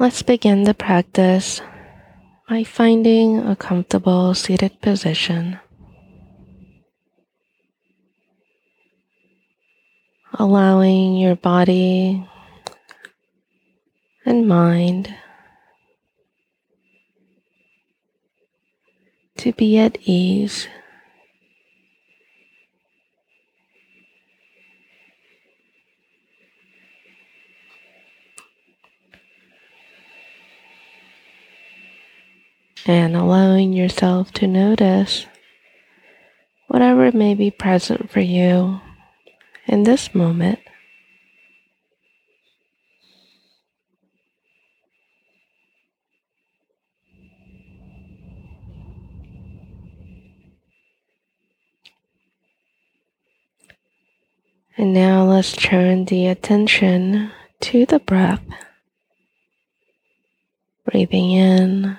Let's begin the practice by finding a comfortable seated position. Allowing your body and mind to be at ease. And allowing yourself to notice whatever may be present for you in this moment. And now let's turn the attention to the breath. Breathing in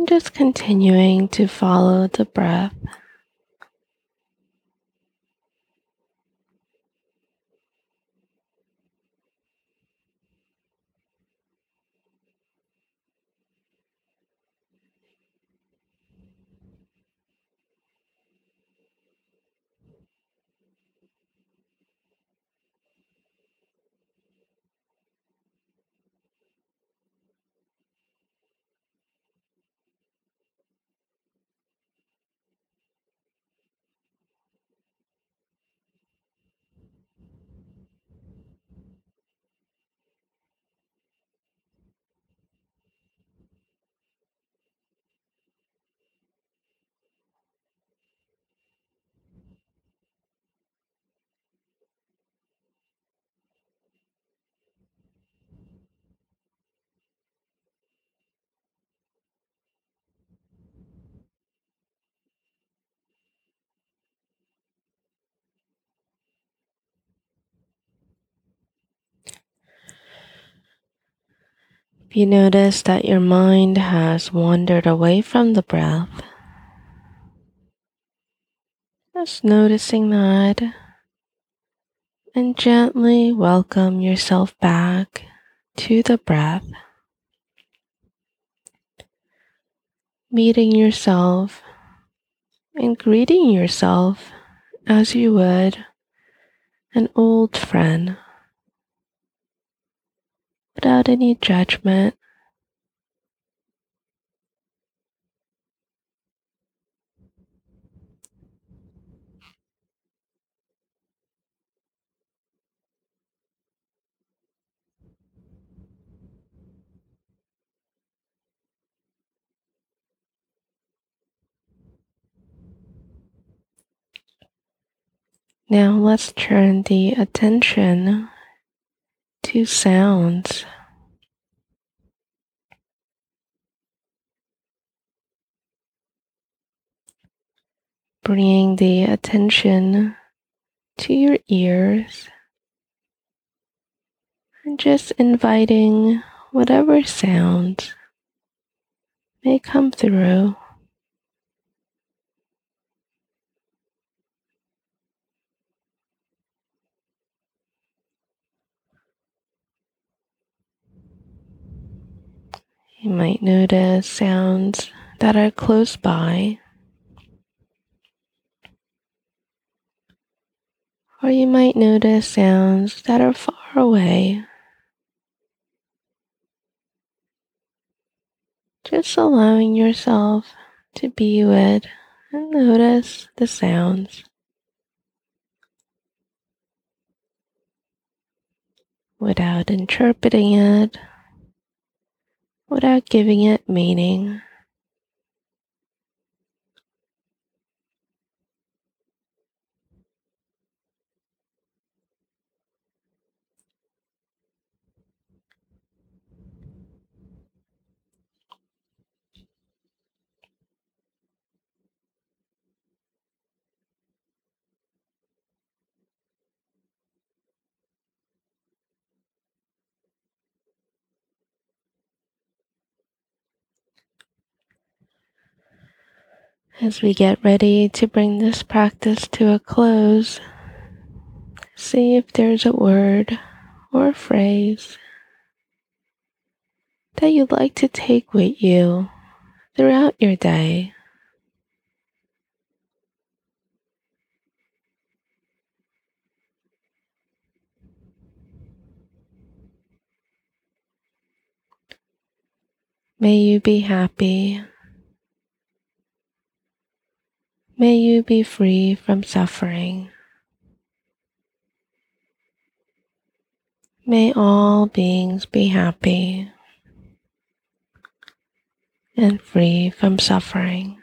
And just continuing to follow the breath. If you notice that your mind has wandered away from the breath, just noticing that. And gently welcome yourself back to the breath. Meeting yourself and greeting yourself as you would an old friend without any judgment. Now let's turn the attention to sounds. Bringing the attention to your ears and just inviting whatever sounds may come through. You might notice sounds that are close by, or you might notice sounds that are far away. Just allowing yourself to be with and notice the sounds. Without interpreting it without giving it meaning. As we get ready to bring this practice to a close, see if there's a word or a phrase that you'd like to take with you throughout your day. May you be happy. May you be free from suffering. May all beings be happy and free from suffering.